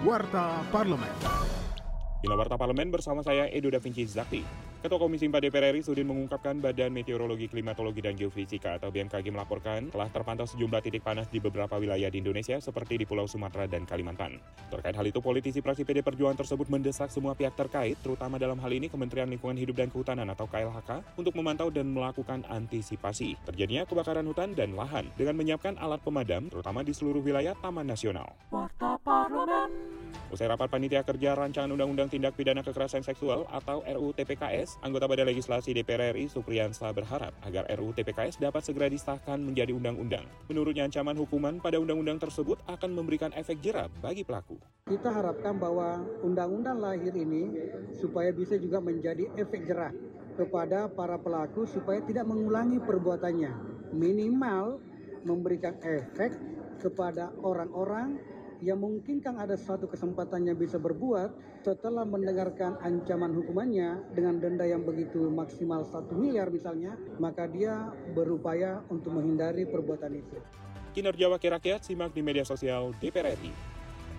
Warta Parlemen. Inilah Warta Parlemen bersama saya Edo Da Vinci Zakti. Ketua Komisi 4 DPR RI Sudin mengungkapkan Badan Meteorologi, Klimatologi, dan Geofisika atau BMKG melaporkan telah terpantau sejumlah titik panas di beberapa wilayah di Indonesia seperti di Pulau Sumatera dan Kalimantan. Terkait hal itu, politisi praksi PD Perjuangan tersebut mendesak semua pihak terkait, terutama dalam hal ini Kementerian Lingkungan Hidup dan Kehutanan atau KLHK, untuk memantau dan melakukan antisipasi terjadinya kebakaran hutan dan lahan dengan menyiapkan alat pemadam, terutama di seluruh wilayah Taman Nasional. Warta Parlemen. Usai rapat panitia kerja rancangan Undang-Undang Tindak Pidana Kekerasan Seksual atau RUU TPKS, anggota Badan Legislasi DPR RI Supriyansa berharap agar RUU TPKS dapat segera disahkan menjadi undang-undang. Menurutnya ancaman hukuman pada undang-undang tersebut akan memberikan efek jerah bagi pelaku. Kita harapkan bahwa undang-undang lahir ini supaya bisa juga menjadi efek jerah kepada para pelaku supaya tidak mengulangi perbuatannya. Minimal memberikan efek kepada orang-orang yang mungkin kan ada suatu kesempatannya bisa berbuat setelah mendengarkan ancaman hukumannya dengan denda yang begitu maksimal satu miliar misalnya, maka dia berupaya untuk menghindari perbuatan itu. Kinerja Wakil Rakyat simak di media sosial DPR RI.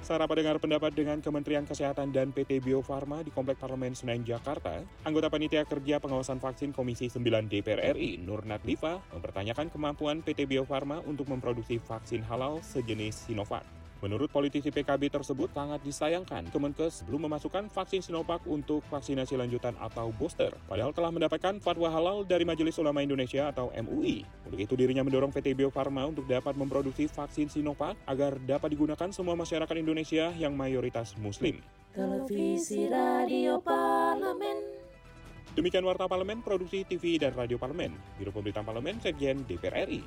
Sarapa dengar pendapat dengan Kementerian Kesehatan dan PT Bio Farma di Komplek Parlemen Senayan, Jakarta, anggota Panitia Kerja Pengawasan Vaksin Komisi 9 DPR RI, Nurnat Liva, mempertanyakan kemampuan PT Bio Farma untuk memproduksi vaksin halal sejenis Sinovac. Menurut politisi PKB tersebut sangat disayangkan Kemenkes belum memasukkan vaksin Sinovac untuk vaksinasi lanjutan atau booster, padahal telah mendapatkan fatwa halal dari Majelis Ulama Indonesia atau MUI. Untuk itu dirinya mendorong PT Bio Farma untuk dapat memproduksi vaksin Sinovac agar dapat digunakan semua masyarakat Indonesia yang mayoritas muslim. Televisi Radio Parlemen. Demikian Warta Parlemen, Produksi TV dan Radio Parlemen, Biro Pemberitaan Parlemen, Sekjen DPR RI.